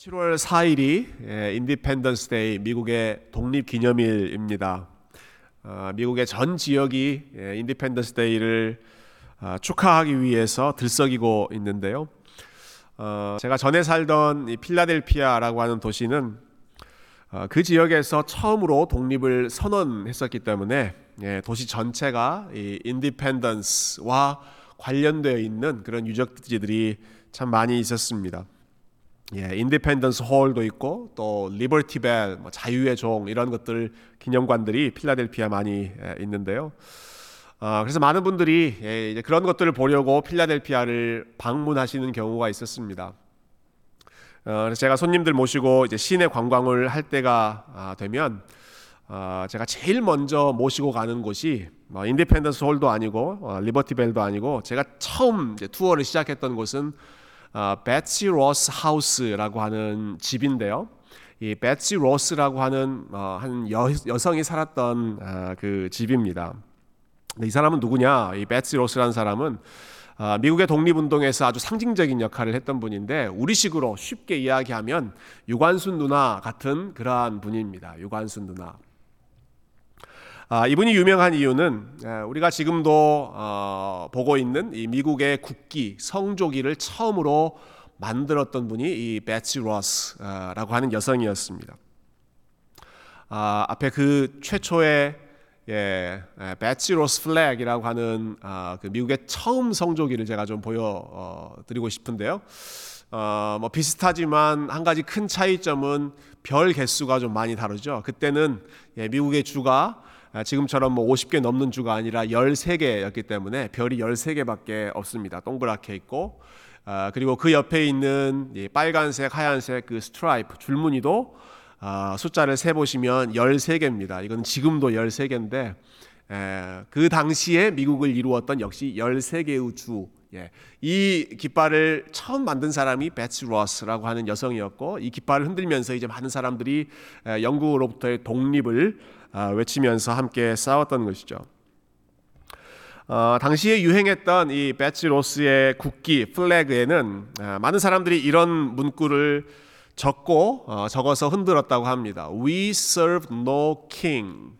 7월 4일이 Independence Day 미국의 독립 기념일입니다. 어, 미국의 전 지역이 Independence Day를 아, 축하하기 위해서 들썩이고 있는데요. 어, 제가 전에 살던 필라델피아라고 하는 도시는 어, 그 지역에서 처음으로 독립을 선언했었기 때문에 예, 도시 전체가 Independence와 관련되어 있는 그런 유적지들이 참 많이 있었습니다. 예, Independence Hall도 있고 또 Liberty Bell, 뭐 자유의 종 이런 것들 기념관들이 필라델피아 많이 예, 있는데요. 어, 그래서 많은 분들이 예, 이제 그런 것들을 보려고 필라델피아를 방문하시는 경우가 있었습니다. 어, 그래서 제가 손님들 모시고 이제 시내 관광을 할 때가 아, 되면 어, 제가 제일 먼저 모시고 가는 곳이 뭐 Independence Hall도 아니고 어, Liberty Bell도 아니고 제가 처음 투어를 시작했던 곳은 어, Betsy Ross House라고 하는 집인데요. 이 베치 로스라고 하는 어, 한 여, 여성이 살았던 어, 그 집입니다. 이 사람은 누구냐? 이 베치 로스라는 사람은 어, 미국의 독립운동에서 아주 상징적인 역할을 했던 분인데 우리식으로 쉽게 이야기하면 유관순 누나 같은 그러한 분입니다. 유관순 누나. 아, 이분이 유명한 이유는 우리가 지금도 어, 보고 있는 이 미국의 국기 성조기를 처음으로 만들었던 분이 이 베치 로스라고 하는 여성이었습니다. 아, 앞에 그 최초의 예, Betsy Ross flag이라고 하는 아, 그 미국의 처음 성조기를 제가 좀 보여드리고 어, 싶은데요. 어, 뭐 비슷하지만 한 가지 큰 차이점은 별 개수가 좀 많이 다르죠. 그때는 예, 미국의 주가 아, 지금처럼 뭐 50개 넘는 주가 아니라 13개였기 때문에 별이 13개밖에 없습니다. 동그랗게 있고 아, 그리고 그 옆에 있는 빨간색, 하얀색 그 스트라이프 줄무늬도 아, 숫자를 세 보시면 13개입니다. 이건 지금도 13개인데 그 당시에 미국을 이루었던 역시 13개의 주 예. 이 깃발을 처음 만든 사람이 베치 로스라고 하는 여성이었고 이 깃발을 흔들면서 이제 많은 사람들이 영국으로부터의 독립을 아, 외치면서 함께 싸웠던 것이죠. 어, 당시에 유행했던 이 배치 로스의 국기 플래그에는 아, 많은 사람들이 이런 문구를 적고 어, 적어서 흔들었다고 합니다. We serve no king.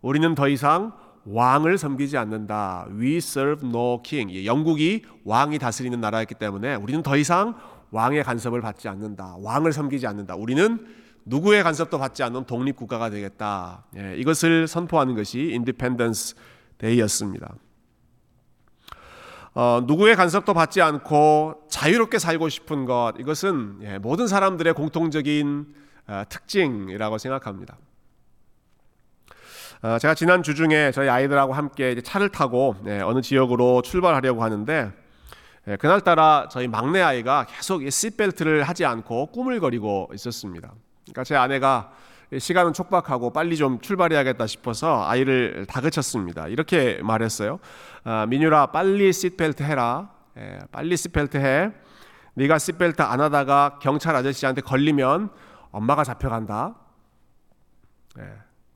우리는 더 이상 왕을 섬기지 않는다. We serve no king. 영국이 왕이 다스리는 나라였기 때문에 우리는 더 이상 왕의 간섭을 받지 않는다. 왕을 섬기지 않는다. 우리는 누구의 간섭도 받지 않는 독립 국가가 되겠다. 예, 이것을 선포하는 것이 Independence Day였습니다. 어, 누구의 간섭도 받지 않고 자유롭게 살고 싶은 것 이것은 예, 모든 사람들의 공통적인 어, 특징이라고 생각합니다. 어, 제가 지난 주 중에 저희 아이들하고 함께 차를 타고 예, 어느 지역으로 출발하려고 하는데 예, 그날따라 저희 막내 아이가 계속 시벨트를 하지 않고 꾸물거리고 있었습니다. 그러니까 제 아내가 시간은 촉박하고 빨리 좀 출발해야겠다 싶어서 아이를 다그쳤습니다. 이렇게 말했어요. 아, 민유라 빨리 시트벨트 해라. 예, 빨리 시트벨트 해. 네가 시트벨트 안 하다가 경찰 아저씨한테 걸리면 엄마가 잡혀간다. 예,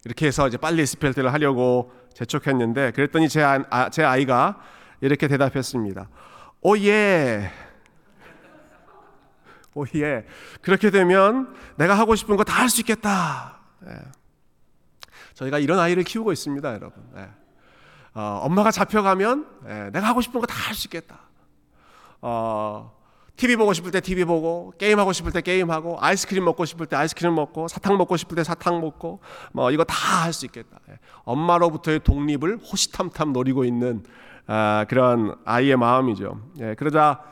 이렇게 해서 이제 빨리 시트벨트를 하려고 재촉했는데 그랬더니 제, 아, 제 아이가 이렇게 대답했습니다. 오 예. 오예. 그렇게 되면 내가 하고 싶은 거 다 할 수 있겠다. 예. 저희가 이런 아이를 키우고 있습니다, 여러분. 예. 어, 엄마가 잡혀가면 예, 내가 하고 싶은 거 다 할 수 있겠다. 어, TV 보고 싶을 때 TV 보고 게임 하고 싶을 때 게임 하고 아이스크림 먹고 싶을 때 아이스크림 먹고 사탕 먹고 싶을 때 사탕 먹고 뭐 이거 다 할 수 있겠다. 예. 엄마로부터의 독립을 호시탐탐 노리고 있는 아, 그런 아이의 마음이죠. 예, 그러자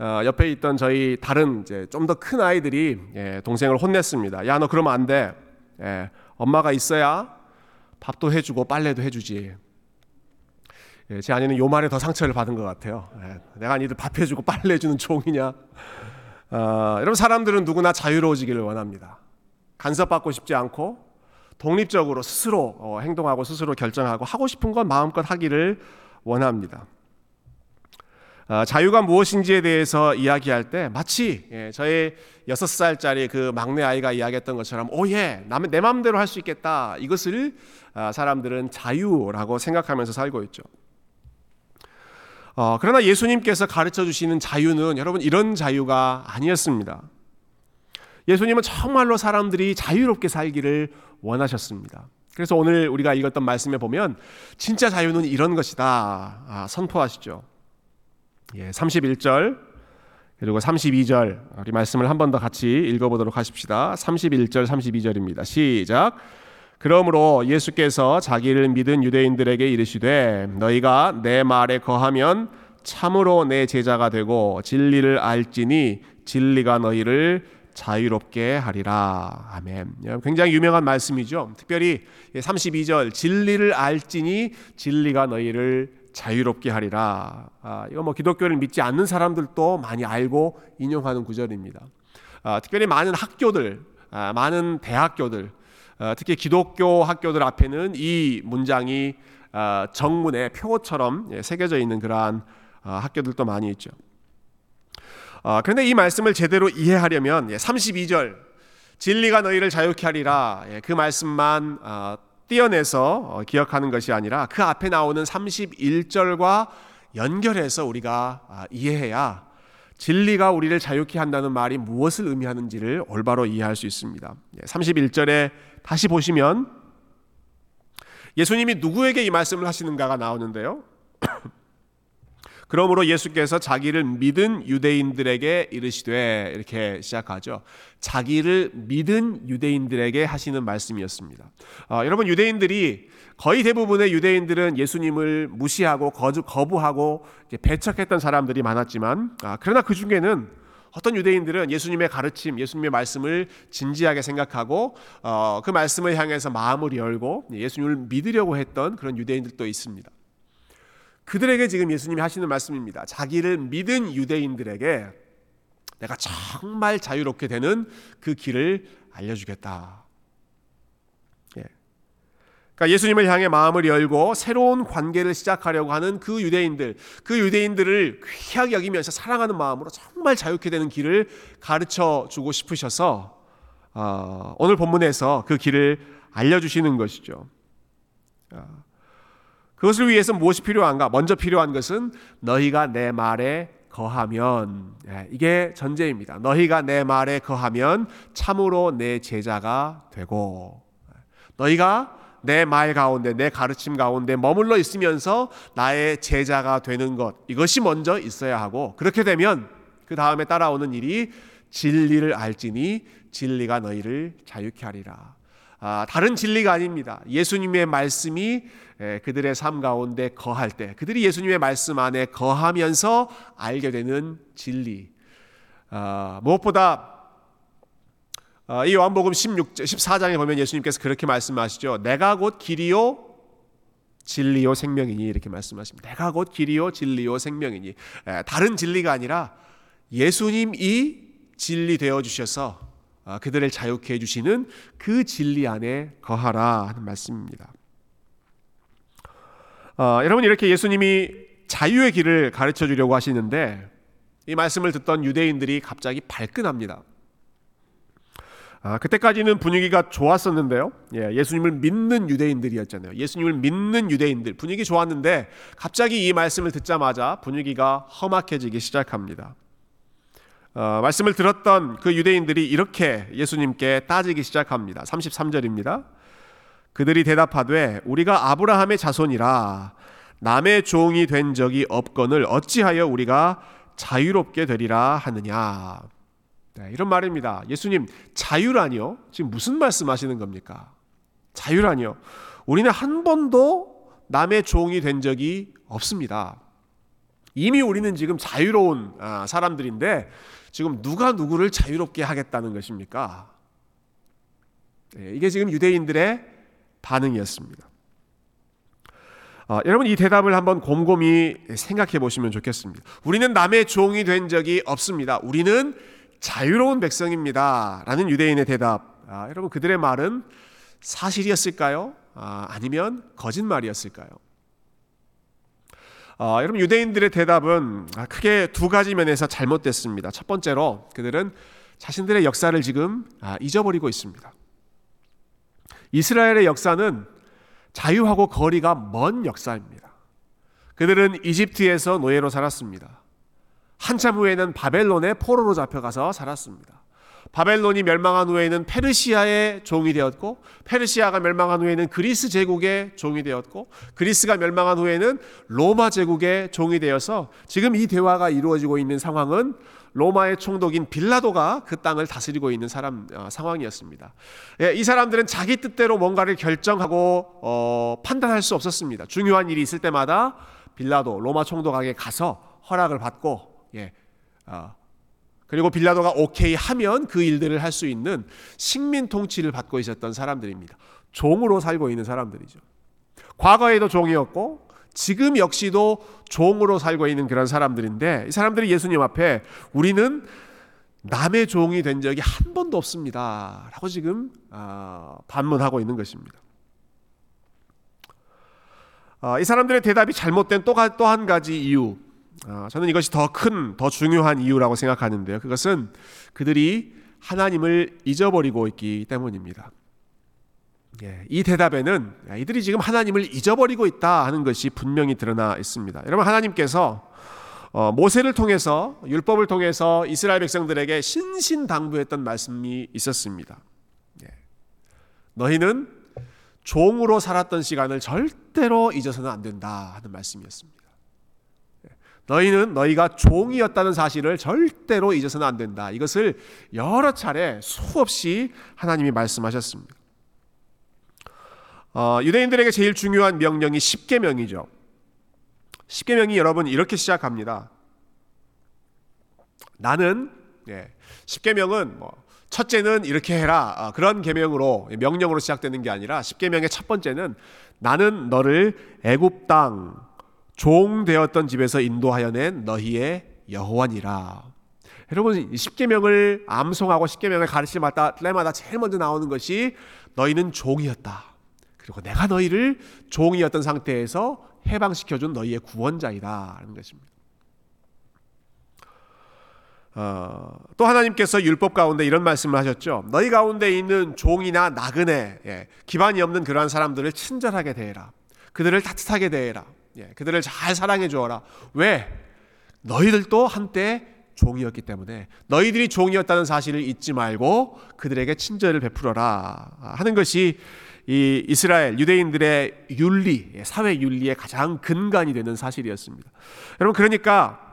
어, 옆에 있던 저희 다른 이제 좀 더 큰 아이들이 예, 동생을 혼냈습니다. 야 너 그러면 안 돼. 예, 엄마가 있어야 밥도 해주고 빨래도 해주지. 예, 제 아내는 요 말에 더 상처를 받은 것 같아요. 예, 내가 니들 밥 해주고 빨래 해주는 종이냐? 어, 여러분 사람들은 누구나 자유로워지기를 원합니다. 간섭받고 싶지 않고 독립적으로 스스로 어, 행동하고 스스로 결정하고 하고 싶은 건 마음껏 하기를 원합니다. 어, 자유가 무엇인지에 대해서 이야기할 때 마치 예, 저의 여섯 살짜리 그 막내 아이가 이야기했던 것처럼 오예 내 마음대로 할 수 있겠다 이것을 아, 사람들은 자유라고 생각하면서 살고 있죠. 어, 그러나 예수님께서 가르쳐 주시는 자유는 여러분 이런 자유가 아니었습니다. 예수님은 정말로 사람들이 자유롭게 살기를 원하셨습니다. 그래서 오늘 우리가 읽었던 말씀에 보면 진짜 자유는 이런 것이다 아, 선포하시죠. 예, 31절 그리고 32절 우리 말씀을 한 번 더 같이 읽어보도록 하십시다. 31절 32절입니다. 시작. 그러므로 예수께서 자기를 믿은 유대인들에게 이르시되 너희가 내 말에 거하면 참으로 내 제자가 되고 진리를 알지니 진리가 너희를 자유롭게 하리라. 아멘. 굉장히 유명한 말씀이죠. 특별히 32절 진리를 알지니 진리가 너희를 자유롭게 하리라. 아, 이거 뭐 기독교를 믿지 않는 사람들도 많이 알고 인용하는 구절입니다. 아, 특별히 많은 학교들, 아, 많은 대학교들, 아, 특히 기독교 학교들 앞에는 이 문장이 아, 정문의 표처럼 예, 새겨져 있는 그러한 아, 학교들도 많이 있죠. 아, 그런데 이 말씀을 제대로 이해하려면 32절 예, 진리가 너희를 자유케 하리라 예, 그 말씀만 아, 떼어내서 어, 기억하는 것이 아니라 그 앞에 나오는 31절과 연결해서 우리가 아, 이해해야 진리가 우리를 자유케 한다는 말이 무엇을 의미하는지를 올바로 이해할 수 있습니다. 31절에 예, 다시 보시면 예수님이 누구에게 이 말씀을 하시는가가 나오는데요. 그러므로 예수께서 자기를 믿은 유대인들에게 이르시되 이렇게 시작하죠. 자기를 믿은 유대인들에게 하시는 말씀이었습니다. 어, 여러분 유대인들이 거의 대부분의 유대인들은 예수님을 무시하고 거부하고 배척했던 사람들이 많았지만 아, 그러나 그 중에는 어떤 유대인들은 예수님의 가르침, 예수님의 말씀을 진지하게 생각하고 어, 그 말씀을 향해서 마음을 열고 예수님을 믿으려고 했던 그런 유대인들도 있습니다. 그들에게 지금 예수님이 하시는 말씀입니다. 자기를 믿은 유대인들에게 내가 정말 자유롭게 되는 그 길을 알려주겠다. 예. 그러니까 예수님을 향해 마음을 열고 새로운 관계를 시작하려고 하는 그 유대인들, 그 유대인들을 귀하게 여기면서 사랑하는 마음으로 정말 자유롭게 되는 길을 가르쳐 주고 싶으셔서 어, 오늘 본문에서 그 길을 알려주시는 것이죠. 어, 그것을 위해서 무엇이 필요한가? 먼저 필요한 것은 너희가 내 말에 거하면 예, 이게 전제입니다. 너희가 내 말에 거하면 참으로 내 제자가 되고 너희가 내 말 가운데 내 가르침 가운데 머물러 있으면서 나의 제자가 되는 것 이것이 먼저 있어야 하고 그렇게 되면 그 다음에 따라오는 일이 진리를 알지니 진리가 너희를 자유케 하리라. 아, 다른 진리가 아닙니다. 예수님의 말씀이 그들의 삶 가운데 거할 때, 그들이 예수님의 말씀 안에 거하면서 알게 되는 진리. 아, 무엇보다 아, 이 요한복음 16, 14장에 보면 예수님께서 그렇게 말씀하시죠. 내가 곧 길이요 진리요 생명이니 이렇게 말씀하십니다. 내가 곧 길이요 진리요 생명이니 다른 진리가 아니라 예수님이 진리 되어 주셔서 아, 그들을 자유케 해주시는 그 진리 안에 거하라 하는 말씀입니다. 어, 여러분 이렇게 예수님이 자유의 길을 가르쳐 주려고 하시는데 이 말씀을 듣던 유대인들이 갑자기 발끈합니다. 아, 그때까지는 분위기가 좋았었는데요. 예, 예수님을 믿는 유대인들이었잖아요. 예수님을 믿는 유대인들 분위기 좋았는데 갑자기 이 말씀을 듣자마자 분위기가 험악해지기 시작합니다. 어, 말씀을 들었던 그 유대인들이 이렇게 예수님께 따지기 시작합니다. 33절입니다. 그들이 대답하되 우리가 아브라함의 자손이라 남의 종이 된 적이 없거늘 어찌하여 우리가 자유롭게 되리라 하느냐. 네, 이런 말입니다. 예수님 자유라니요? 지금 무슨 말씀하시는 겁니까? 자유라니요? 우리는 한 번도 남의 종이 된 적이 없습니다. 이미 우리는 지금 자유로운 아, 사람들인데 지금 누가 누구를 자유롭게 하겠다는 것입니까? 네, 이게 지금 유대인들의 반응이었습니다. 어, 여러분 이 대답을 한번 곰곰이 생각해 보시면 좋겠습니다. 우리는 남의 종이 된 적이 없습니다. 우리는 자유로운 백성입니다. 라는 유대인의 대답. 아, 여러분 그들의 말은 사실이었을까요? 아, 아니면 거짓말이었을까요? 어, 여러분 유대인들의 대답은 크게 두 가지 면에서 잘못됐습니다. 첫 번째로 그들은 자신들의 역사를 지금 아, 잊어버리고 있습니다. 이스라엘의 역사는 자유하고 거리가 먼 역사입니다. 그들은 이집트에서 노예로 살았습니다. 한참 후에는 바벨론의 포로로 잡혀가서 살았습니다. 바벨론이 멸망한 후에는 페르시아의 종이 되었고 페르시아가 멸망한 후에는 그리스 제국의 종이 되었고 그리스가 멸망한 후에는 로마 제국의 종이 되어서 지금 이 대화가 이루어지고 있는 상황은 로마의 총독인 빌라도가 그 땅을 다스리고 있는 사람 어, 상황이었습니다. 예, 이 사람들은 자기 뜻대로 뭔가를 결정하고 어, 판단할 수 없었습니다. 중요한 일이 있을 때마다 빌라도 로마 총독에게 가서 허락을 받고 예, 어, 그리고 빌라도가 오케이 하면 그 일들을 할 수 있는 식민 통치를 받고 있었던 사람들입니다. 종으로 살고 있는 사람들이죠. 과거에도 종이었고 지금 역시도 종으로 살고 있는 그런 사람들인데 이 사람들이 예수님 앞에 우리는 남의 종이 된 적이 한 번도 없습니다. 라고 지금 아, 반문하고 있는 것입니다. 아, 이 사람들의 대답이 잘못된 또 한 가지 이유. 아, 저는 이것이 더 큰, 더 중요한 이유라고 생각하는데요. 그것은 그들이 하나님을 잊어버리고 있기 때문입니다. 예, 이 대답에는 이들이 지금 하나님을 잊어버리고 있다 하는 것이 분명히 드러나 있습니다. 여러분 하나님께서 어, 모세를 통해서 율법을 통해서 이스라엘 백성들에게 신신당부했던 말씀이 있었습니다. 예. 너희는 종으로 살았던 시간을 절대로 잊어서는 안 된다 하는 말씀이었습니다. 예. 너희는 너희가 종이었다는 사실을 절대로 잊어서는 안 된다. 이것을 여러 차례 수없이 하나님이 말씀하셨습니다. 어, 유대인들에게 제일 중요한 명령이 10계명이죠. 10계명이 여러분 이렇게 시작합니다. 나는 예, 10계명은 뭐 첫째는 이렇게 해라 어, 그런 계명으로 명령으로 시작되는 게 아니라 10계명의 첫 번째는 나는 너를 애굽 땅 종 되었던 집에서 인도하여 낸 너희의 여호와니라. 여러분 10계명을 암송하고 10계명을 가르칠 때마다 제일 먼저 나오는 것이 너희는 종이었다. 그리고 내가 너희를 종이었던 상태에서 해방시켜준 너희의 구원자이다라는 것입니다. 어, 또 하나님께서 율법 가운데 이런 말씀을 하셨죠. 너희 가운데 있는 종이나 나그네, 예, 기반이 없는 그러한 사람들을 친절하게 대해라. 그들을 따뜻하게 대해라. 예, 그들을 잘 사랑해 주어라. 왜? 너희들도 한때 종이었기 때문에 너희들이 종이었다는 사실을 잊지 말고 그들에게 친절을 베풀어라 하는 것이 이 이스라엘 유대인들의 윤리, 사회 윤리의 가장 근간이 되는 사실이었습니다. 여러분 그러니까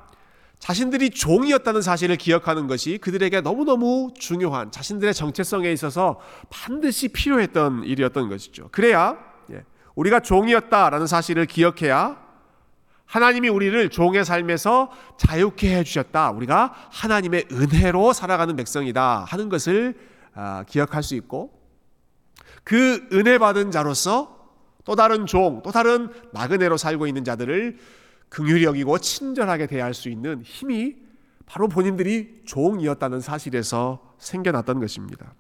자신들이 종이었다는 사실을 기억하는 것이 그들에게 너무너무 중요한 자신들의 정체성에 있어서 반드시 필요했던 일이었던 것이죠. 그래야 예, 우리가 종이었다라는 사실을 기억해야 하나님이 우리를 종의 삶에서 자유케 해주셨다. 우리가 하나님의 은혜로 살아가는 백성이다 하는 것을 아, 기억할 수 있고 그 은혜 받은 자로서 또 다른 종, 또 다른 나그네로 살고 있는 자들을 긍휼히 여기고 친절하게 대할 수 있는 힘이 바로 본인들이 종이었다는 사실에서 생겨났던 것입니다.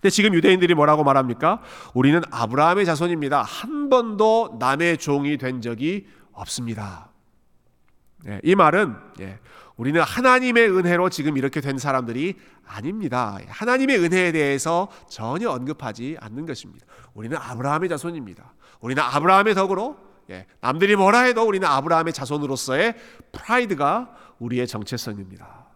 근데 지금 유대인들이 뭐라고 말합니까? 우리는 아브라함의 자손입니다. 한 번도 남의 종이 된 적이 없습니다. 네, 이 말은 예, 우리는 하나님의 은혜로 지금 이렇게 된 사람들이 아닙니다. 하나님의 은혜에 대해서 전혀 언급하지 않는 것입니다. 우리는 아브라함의 자손입니다. 우리는 아브라함의 덕으로 예, 남들이 뭐라 해도 우리는 아브라함의 자손으로서의 프라이드가 우리의 정체성입니다.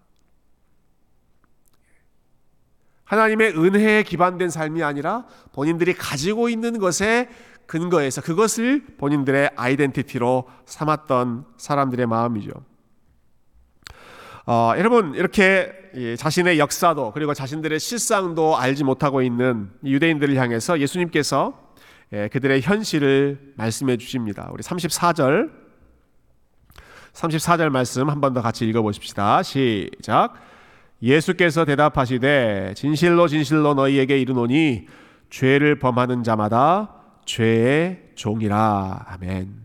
하나님의 은혜에 기반된 삶이 아니라 본인들이 가지고 있는 것에 근거해서 그것을 본인들의 아이덴티티로 삼았던 사람들의 마음이죠. 어, 여러분 이렇게 자신의 역사도 그리고 자신들의 실상도 알지 못하고 있는 유대인들을 향해서 예수님께서 예, 그들의 현실을 말씀해 주십니다. 우리 34절 34절 말씀 한 번 더 같이 읽어 보십시다. 시작. 예수께서 대답하시되 진실로 진실로 너희에게 이르노니 죄를 범하는 자마다 죄의 종이라. 아멘.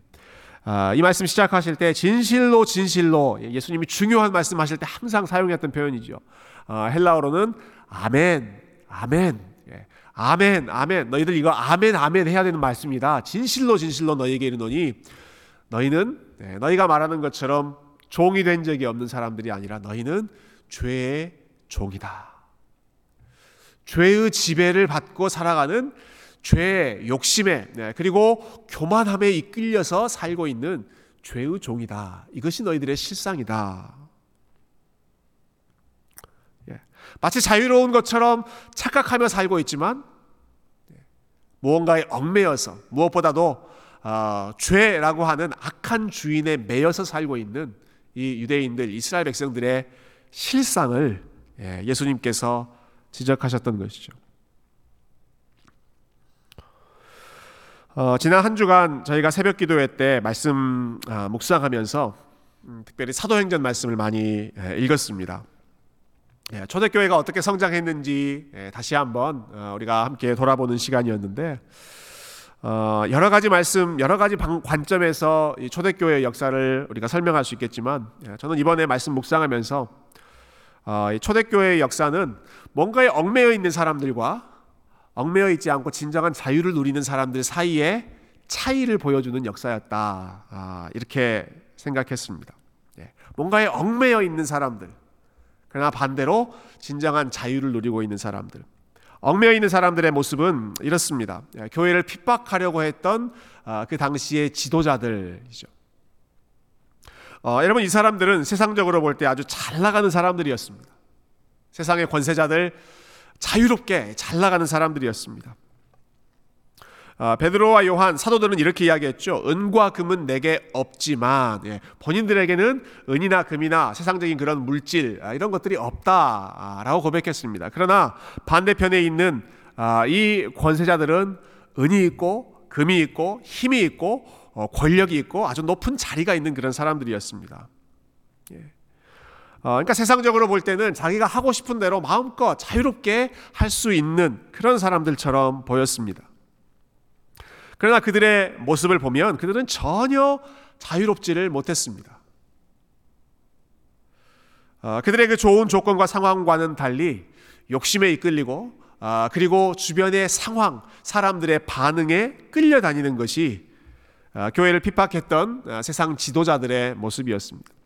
아, 이 말씀 시작하실 때 진실로 진실로 예수님이 중요한 말씀하실 때 항상 사용했던 표현이죠. 아, 헬라어로는 아멘, 아멘, 예. 아멘, 아멘. 너희들 이거 아멘, 아멘 해야 되는 말씀이다. 진실로 진실로 너희에게 이르노니 너희는 네, 너희가 말하는 것처럼 종이 된 적이 없는 사람들이 아니라 너희는 죄의 종이다. 죄의 지배를 받고 살아가는 죄, 욕심에 네, 그리고 교만함에 이끌려서 살고 있는 죄의 종이다. 이것이 너희들의 실상이다. 예. 마치 자유로운 것처럼 착각하며 살고 있지만 무언가에 얽매여서 무엇보다도 어, 죄라고 하는 악한 주인에 매여서 살고 있는 이 유대인들 이스라엘 백성들의 실상을 예, 예수님께서 지적하셨던 것이죠. 어, 지난 한 주간 저희가 새벽 기도회 때 말씀 아, 묵상하면서 음, 특별히 사도행전 말씀을 많이 예, 읽었습니다. 예, 초대교회가 어떻게 성장했는지 예, 다시 한번 어, 우리가 함께 돌아보는 시간이었는데 어, 여러 가지 말씀, 여러 가지 관점에서 초대교회의 역사를 우리가 설명할 수 있겠지만 예, 저는 이번에 말씀 묵상하면서 어, 초대교회의 역사는 뭔가에 얽매여 있는 사람들과 얽매여 있지 않고 진정한 자유를 누리는 사람들 사이에 차이를 보여주는 역사였다 아, 이렇게 생각했습니다. 뭔가에 얽매여 있는 사람들 그러나 반대로 진정한 자유를 누리고 있는 사람들. 얽매여 있는 사람들의 모습은 이렇습니다. 예, 교회를 핍박하려고 했던 아, 그 당시의 지도자들이죠. 어, 여러분 이 사람들은 세상적으로 볼 때 아주 잘 나가는 사람들이었습니다. 세상의 권세자들 자유롭게 잘 나가는 사람들이었습니다. 아, 베드로와 요한 사도들은 이렇게 이야기했죠. 은과 금은 내게 없지만 예, 본인들에게는 은이나 금이나 세상적인 그런 물질 아, 이런 것들이 없다라고 고백했습니다. 그러나 반대편에 있는 아, 이 권세자들은 은이 있고 금이 있고 힘이 있고 어, 권력이 있고 아주 높은 자리가 있는 그런 사람들이었습니다. 예. 어, 그러니까 세상적으로 볼 때는 자기가 하고 싶은 대로 마음껏 자유롭게 할 수 있는 그런 사람들처럼 보였습니다. 그러나 그들의 모습을 보면 그들은 전혀 자유롭지를 못했습니다. 어, 그들의 그 좋은 조건과 상황과는 달리 욕심에 이끌리고 어, 그리고 주변의 상황, 사람들의 반응에 끌려다니는 것이 어, 교회를 핍박했던 어, 세상 지도자들의 모습이었습니다.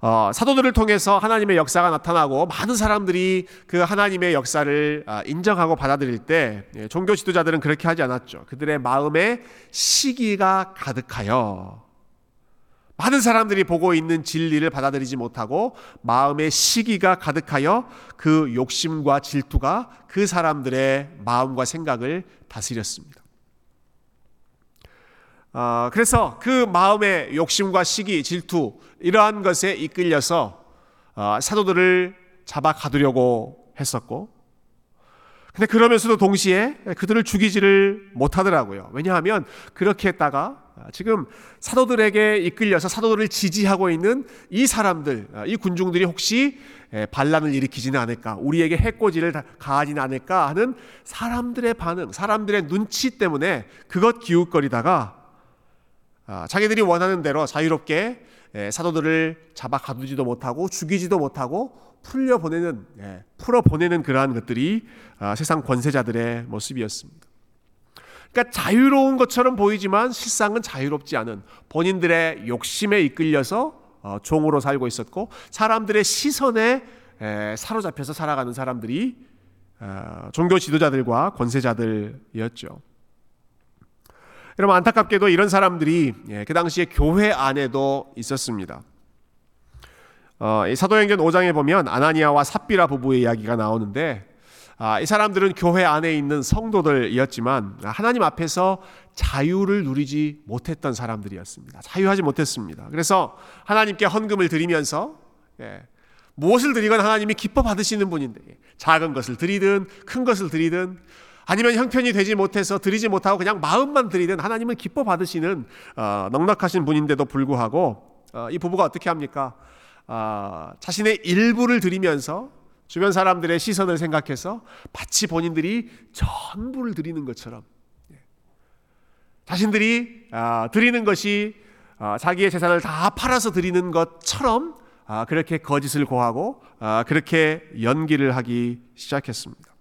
어, 사도들을 통해서 하나님의 역사가 나타나고 많은 사람들이 그 하나님의 역사를 아, 인정하고 받아들일 때 예, 종교 지도자들은 그렇게 하지 않았죠. 그들의 마음에 시기가 가득하여 많은 사람들이 보고 있는 진리를 받아들이지 못하고 마음에 시기가 가득하여 그 욕심과 질투가 그 사람들의 마음과 생각을 다스렸습니다. 어, 그래서 그 마음의 욕심과 시기, 질투 이러한 것에 이끌려서 어, 사도들을 잡아 가두려고 했었고, 근데 그러면서도 동시에 그들을 죽이지를 못하더라고요. 왜냐하면 그렇게 했다가 지금 사도들에게 이끌려서 사도들을 지지하고 있는 이 사람들, 이 군중들이 혹시 반란을 일으키지는 않을까, 우리에게 해코지를 가하지는 않을까 하는 사람들의 반응, 사람들의 눈치 때문에 그것 기웃거리다가 아, 자기들이 원하는 대로 자유롭게 예, 사도들을 잡아 가두지도 못하고 죽이지도 못하고 풀려 보내는 예, 풀어 보내는 그러한 것들이 아, 세상 권세자들의 모습이었습니다. 그러니까 자유로운 것처럼 보이지만 실상은 자유롭지 않은 본인들의 욕심에 이끌려서 어, 종으로 살고 있었고 사람들의 시선에 사로잡혀서 살아가는 사람들이 어, 종교 지도자들과 권세자들이었죠. 여러분 안타깝게도 이런 사람들이 예, 그 당시에 교회 안에도 있었습니다. 어, 사도행전 5장에 보면 아나니아와 삽비라 부부의 이야기가 나오는데 아, 이 사람들은 교회 안에 있는 성도들이었지만 하나님 앞에서 자유를 누리지 못했던 사람들이었습니다. 자유하지 못했습니다. 그래서 하나님께 헌금을 드리면서 예, 무엇을 드리건 하나님이 기뻐 받으시는 분인데 작은 것을 드리든 큰 것을 드리든 아니면 형편이 되지 못해서 드리지 못하고 그냥 마음만 드리든 하나님은 기뻐 받으시는 어, 넉넉하신 분인데도 불구하고 어, 이 부부가 어떻게 합니까? 어, 자신의 일부를 드리면서 주변 사람들의 시선을 생각해서 마치 본인들이 전부를 드리는 것처럼 예. 자신들이 아, 드리는 것이 아, 자기의 재산을 다 팔아서 드리는 것처럼 아, 그렇게 거짓을 고하고 그렇게 연기를 하기 시작했습니다.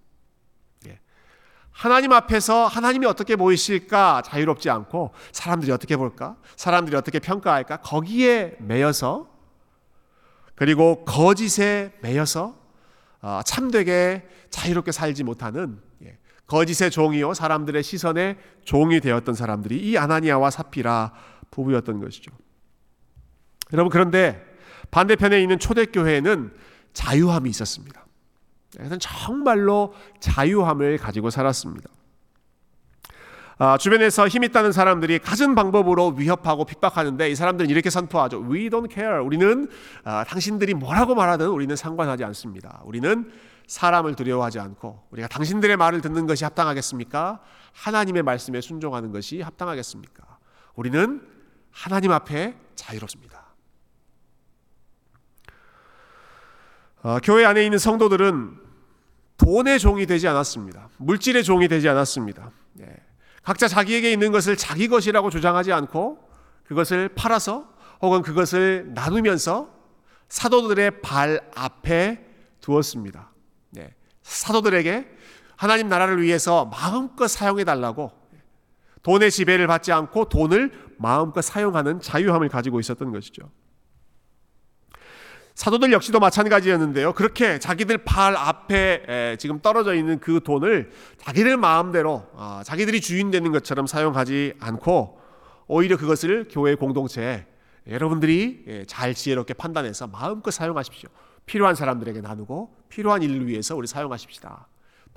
하나님 앞에서 하나님이 어떻게 보이실까 자유롭지 않고 사람들이 어떻게 볼까? 사람들이 어떻게 평가할까? 거기에 매여서 그리고 거짓에 매여서 어, 참되게 자유롭게 살지 못하는 예, 거짓의 종이요 사람들의 시선에 종이 되었던 사람들이 이 아나니아와 사피라 부부였던 것이죠. 여러분 그런데 반대편에 있는 초대교회는 자유함이 있었습니다. 그래서 정말로 자유함을 가지고 살았습니다. 아, 주변에서 힘 있다는 사람들이 갖은 방법으로 위협하고 핍박하는데 이 사람들은 이렇게 선포하죠. We don't care. 우리는 아, 당신들이 뭐라고 말하든 우리는 상관하지 않습니다. 우리는 사람을 두려워하지 않고 우리가 당신들의 말을 듣는 것이 합당하겠습니까? 하나님의 말씀에 순종하는 것이 합당하겠습니까? 우리는 하나님 앞에 자유롭습니다. 어, 교회 안에 있는 성도들은 돈의 종이 되지 않았습니다. 물질의 종이 되지 않았습니다. 네. 각자 자기에게 있는 것을 자기 것이라고 주장하지 않고 그것을 팔아서 혹은 그것을 나누면서 사도들의 발 앞에 두었습니다. 네. 사도들에게 하나님 나라를 위해서 마음껏 사용해 달라고 돈의 지배를 받지 않고 돈을 마음껏 사용하는 자유함을 가지고 있었던 것이죠. 사도들 역시도 마찬가지였는데요. 그렇게 자기들 발 앞에 지금 떨어져 있는 그 돈을 자기들 마음대로 아, 자기들이 주인 되는 것처럼 사용하지 않고 오히려 그것을 교회 공동체에 여러분들이 예, 잘 지혜롭게 판단해서 마음껏 사용하십시오. 필요한 사람들에게 나누고 필요한 일을 위해서 우리 사용하십시다.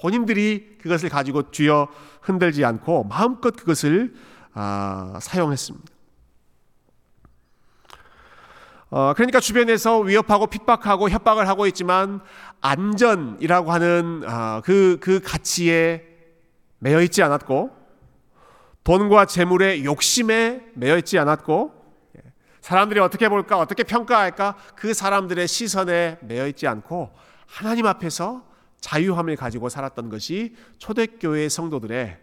본인들이 그것을 가지고 쥐어 흔들지 않고 마음껏 그것을 아, 사용했습니다. 어, 그러니까 주변에서 위협하고 핍박하고 협박을 하고 있지만 안전이라고 하는 어, 그, 그 가치에 매여 있지 않았고 돈과 재물의 욕심에 매여 있지 않았고 사람들이 어떻게 볼까 어떻게 평가할까 그 사람들의 시선에 매여 있지 않고 하나님 앞에서 자유함을 가지고 살았던 것이 초대교회 성도들의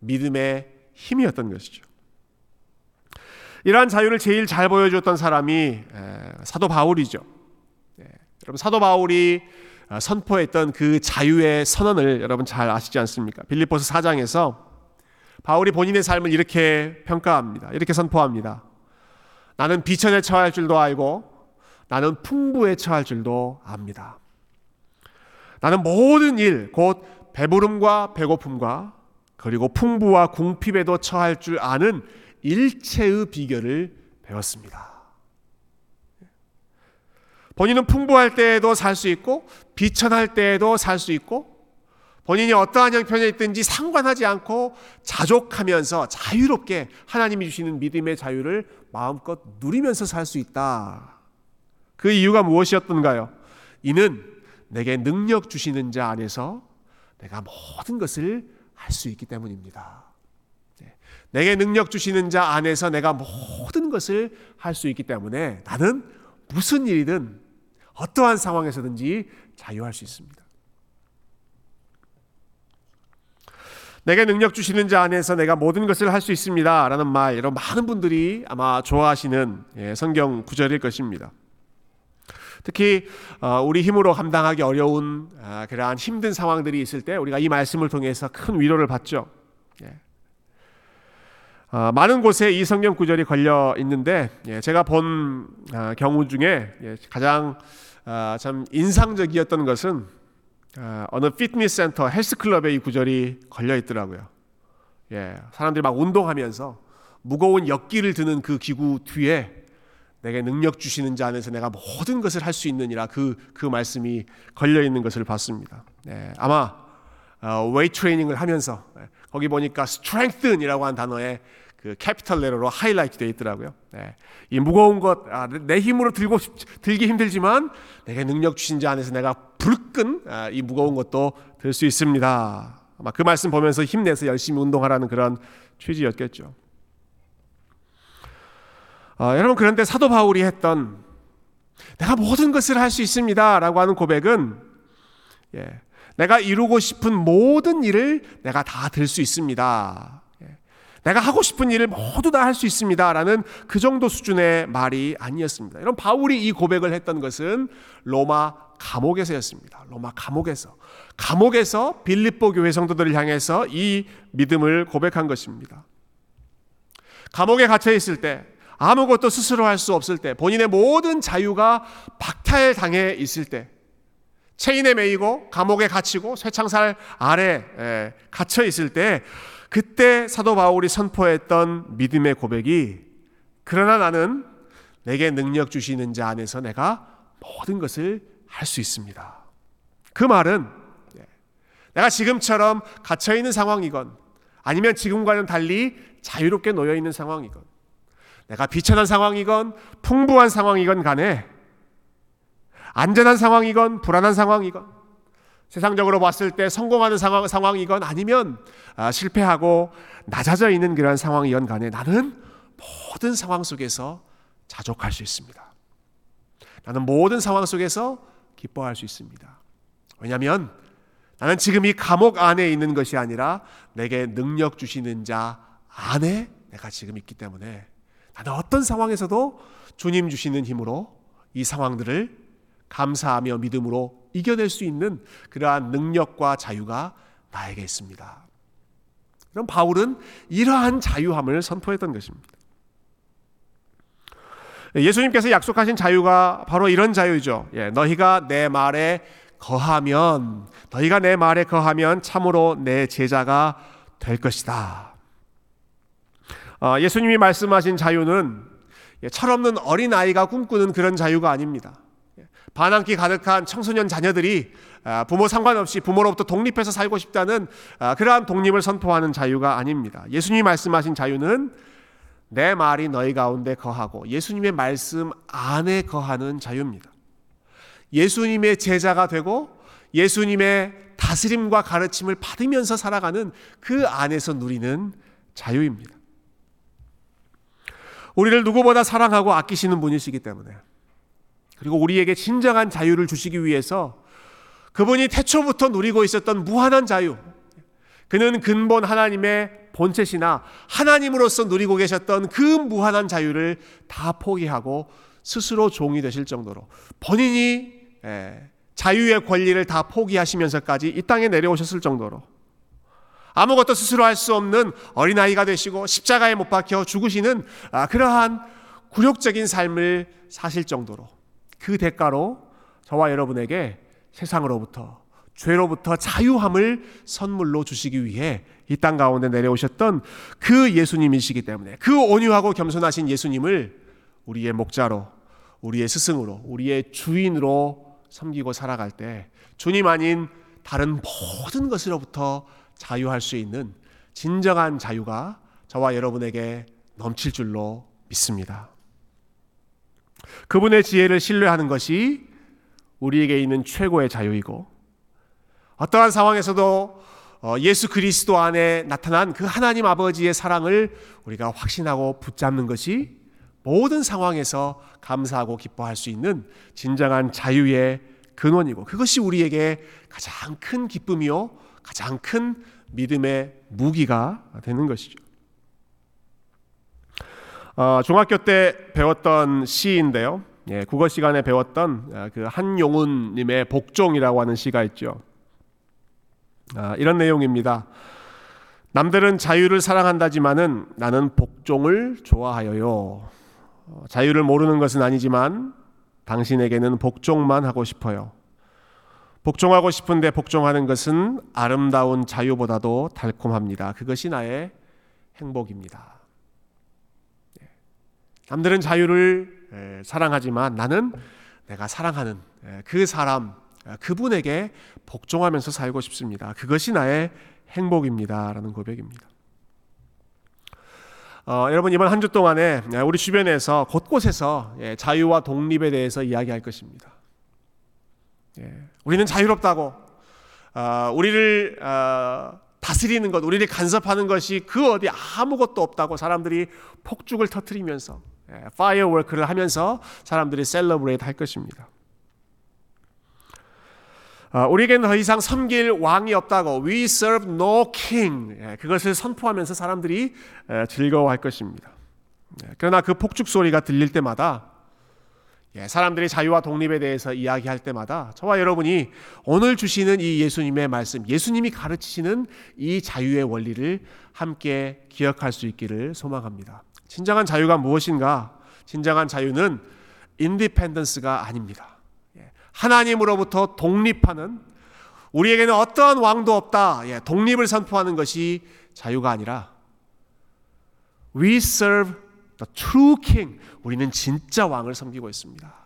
믿음의 힘이었던 것이죠. 이러한 자유를 제일 잘 보여줬던 사람이 사도 바울이죠. 예, 여러분 사도 바울이 어, 선포했던 그 자유의 선언을 여러분 잘 아시지 않습니까? 빌립보스 4장에서 바울이 본인의 삶을 이렇게 평가합니다. 이렇게 선포합니다. 나는 비천에 처할 줄도 알고 나는 풍부에 처할 줄도 압니다. 나는 모든 일, 곧 배부름과 배고픔과 그리고 풍부와 궁핍에도 처할 줄 아는 일체의 비결을 배웠습니다. 본인은 풍부할 때에도 살 수 있고 비천할 때에도 살 수 있고 본인이 어떠한 형편에 있든지 상관하지 않고 자족하면서 자유롭게 하나님이 주시는 믿음의 자유를 마음껏 누리면서 살 수 있다. 그 이유가 무엇이었던가요? 이는 내게 능력 주시는 자 안에서 내가 모든 것을 할 수 있기 때문입니다. 내게 능력 주시는 자 안에서 내가 모든 것을 할 수 있기 때문에 나는 무슨 일이든 어떠한 상황에서든지 자유할 수 있습니다. 내게 능력 주시는 자 안에서 내가 모든 것을 할 수 있습니다. 라는 말, 이런 많은 분들이 아마 좋아하시는 예, 성경 구절일 것입니다. 특히 어, 우리 힘으로 감당하기 어려운 아, 그러한 힘든 상황들이 있을 때 우리가 이 말씀을 통해서 큰 위로를 받죠. 예. 어, 많은 곳에 이 성경 구절이 걸려 있는데 예, 제가 본 아, 경우 중에 예, 가장 아, 참 인상적이었던 것은 아, 어느 피트니스 센터 헬스 클럽에 이 구절이 걸려 있더라고요. 예, 사람들이 막 운동하면서 무거운 역기를 드는 그 기구 뒤에 내게 능력 주시는 자 안에서 내가 모든 것을 할 수 있느니라 그, 그 말씀이 걸려 있는 것을 봤습니다. 예, 아마 어, 웨이트 트레이닝을 하면서 예, 거기 보니까 strengthen이라고 한 단어에 그 capital letter로 하이라이트 되어 있더라고요. 네. 이 무거운 것, 아, 내 힘으로 들고 들기 힘들지만 내게 능력 주신 자 안에서 내가 불끈 아, 이 무거운 것도 들 수 있습니다. 아마 그 말씀 보면서 힘내서 열심히 운동하라는 그런 취지였겠죠. 아, 여러분 그런데 사도 바울이 했던 내가 모든 것을 할 수 있습니다라고 하는 고백은 예, 내가 이루고 싶은 모든 일을 내가 다 들 수 있습니다. 내가 하고 싶은 일을 모두 다 할 수 있습니다 라는 그 정도 수준의 말이 아니었습니다. 이런 바울이 이 고백을 했던 것은 로마 감옥에서였습니다. 로마 감옥에서 감옥에서 빌립보 교회 성도들을 향해서 이 믿음을 고백한 것입니다. 감옥에 갇혀 있을 때 아무것도 스스로 할 수 없을 때 본인의 모든 자유가 박탈당해 있을 때 체인에 매이고 감옥에 갇히고 쇠창살 아래 갇혀 있을 때 그때 사도 바울이 선포했던 믿음의 고백이 그러나 나는 내게 능력 주시는 자 안에서 내가 모든 것을 할 수 있습니다. 그 말은 예, 내가 지금처럼 갇혀 있는 상황이건 아니면 지금과는 달리 자유롭게 놓여 있는 상황이건 내가 비천한 상황이건 풍부한 상황이건 간에 안전한 상황이건 불안한 상황이건 세상적으로 봤을 때 성공하는 상황, 상황이건 아니면 아, 실패하고 낮아져 있는 그러한 상황이건 간에 나는 모든 상황 속에서 자족할 수 있습니다. 나는 모든 상황 속에서 기뻐할 수 있습니다. 왜냐하면 나는 지금 이 감옥 안에 있는 것이 아니라 내게 능력 주시는 자 안에 내가 지금 있기 때문에 나는 어떤 상황에서도 주님 주시는 힘으로 이 상황들을 감사하며 믿음으로 이겨낼 수 있는 그러한 능력과 자유가 나에게 있습니다. 그럼 바울은 이러한 자유함을 선포했던 것입니다. 예수님께서 약속하신 자유가 바로 이런 자유죠. 예, 너희가 내 말에 거하면, 너희가 내 말에 거하면 참으로 내 제자가 될 것이다. 어, 예수님이 말씀하신 자유는 예, 철없는 어린 아이가 꿈꾸는 그런 자유가 아닙니다. 반항기 가득한 청소년 자녀들이 아, 부모 상관없이 부모로부터 독립해서 살고 싶다는 아, 그러한 독립을 선포하는 자유가 아닙니다. 예수님이 말씀하신 자유는 내 말이 너희 가운데 거하고 예수님의 말씀 안에 거하는 자유입니다. 예수님의 제자가 되고 예수님의 다스림과 가르침을 받으면서 살아가는 그 안에서 누리는 자유입니다. 우리를 누구보다 사랑하고 아끼시는 분이시기 때문에 그리고 우리에게 진정한 자유를 주시기 위해서 그분이 태초부터 누리고 있었던 무한한 자유. 그는 근본 하나님의 본체시나 하나님으로서 누리고 계셨던 그 무한한 자유를 다 포기하고 스스로 종이 되실 정도로 본인이 예, 자유의 권리를 다 포기하시면서까지 이 땅에 내려오셨을 정도로 아무것도 스스로 할 수 없는 어린아이가 되시고 십자가에 못 박혀 죽으시는 아, 그러한 굴욕적인 삶을 사실 정도로 그 대가로 저와 여러분에게 세상으로부터 죄로부터 자유함을 선물로 주시기 위해 이 땅 가운데 내려오셨던 그 예수님이시기 때문에 그 온유하고 겸손하신 예수님을 우리의 목자로, 우리의 스승으로, 우리의 주인으로 섬기고 살아갈 때 주님 아닌 다른 모든 것으로부터 자유할 수 있는 진정한 자유가 저와 여러분에게 넘칠 줄로 믿습니다. 그분의 지혜를 신뢰하는 것이 우리에게 있는 최고의 자유이고 어떠한 상황에서도 어, 예수 그리스도 안에 나타난 그 하나님 아버지의 사랑을 우리가 확신하고 붙잡는 것이 모든 상황에서 감사하고 기뻐할 수 있는 진정한 자유의 근원이고 그것이 우리에게 가장 큰 기쁨이요 가장 큰 믿음의 무기가 되는 것이죠. 어, 중학교 때 배웠던 시인데요. 예, 국어 시간에 배웠던 아, 그 한용운님의 복종이라고 하는 시가 있죠. 아, 이런 내용입니다. 남들은 자유를 사랑한다지만은 나는 복종을 좋아하여요. 어, 자유를 모르는 것은 아니지만 당신에게는 복종만 하고 싶어요. 복종하고 싶은데 복종하는 것은 아름다운 자유보다도 달콤합니다. 그것이 나의 행복입니다. 남들은 자유를 사랑하지만 나는 내가 사랑하는 그 사람, 그분에게 복종하면서 살고 싶습니다. 그것이 나의 행복입니다. 라는 고백입니다. 어, 여러분 이번 한 주 동안에 우리 주변에서 곳곳에서 예, 자유와 독립에 대해서 이야기할 것입니다. 예, 우리는 자유롭다고 어, 우리를 어, 다스리는 것, 우리를 간섭하는 것이 그 어디 아무것도 없다고 사람들이 폭죽을 터트리면서 firework를 하면서 사람들이 celebrate 할 것입니다. 어, 우리에게는 더 이상 섬길 왕이 없다고 We serve no king 예, 그것을 선포하면서 사람들이 즐거워할 것입니다. 예, 그러나 그 폭죽 소리가 들릴 때마다 예, 사람들이 자유와 독립에 대해서 이야기할 때마다 저와 여러분이 오늘 주시는 이 예수님의 말씀, 예수님이 가르치시는 이 자유의 원리를 함께 기억할 수 있기를 소망합니다. 진정한 자유가 무엇인가? 진정한 자유는 인디펜던스가 아닙니다. 예, 하나님으로부터 독립하는 우리에게는 어떠한 왕도 없다. 예, 독립을 선포하는 것이 자유가 아니라 We serve the true king. 우리는 진짜 왕을 섬기고 있습니다.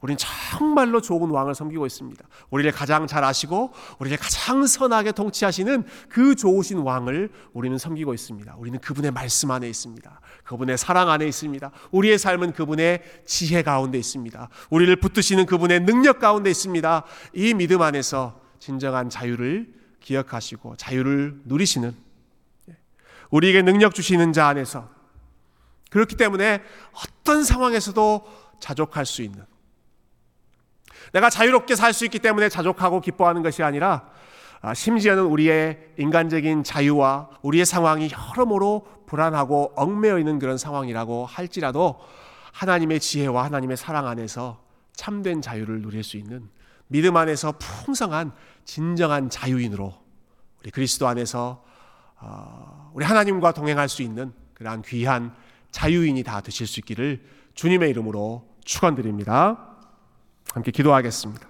우리는 정말로 좋은 왕을 섬기고 있습니다. 우리를 가장 잘 아시고 우리를 가장 선하게 통치하시는 그 좋으신 왕을 우리는 섬기고 있습니다. 우리는 그분의 말씀 안에 있습니다. 그분의 사랑 안에 있습니다. 우리의 삶은 그분의 지혜 가운데 있습니다. 우리를 붙드시는 그분의 능력 가운데 있습니다. 이 믿음 안에서 진정한 자유를 기억하시고 자유를 누리시는 우리에게 능력 주시는 자 안에서 그렇기 때문에 어떤 상황에서도 자족할 수 있는 내가 자유롭게 살 수 있기 때문에 자족하고 기뻐하는 것이 아니라 아, 심지어는 우리의 인간적인 자유와 우리의 상황이 여러모로 불안하고 얽매여 있는 그런 상황이라고 할지라도 하나님의 지혜와 하나님의 사랑 안에서 참된 자유를 누릴 수 있는 믿음 안에서 풍성한 진정한 자유인으로 우리 그리스도 안에서 어, 우리 하나님과 동행할 수 있는 그러한 귀한 자유인이 다 되실 수 있기를 주님의 이름으로 축원드립니다. 함께 기도하겠습니다.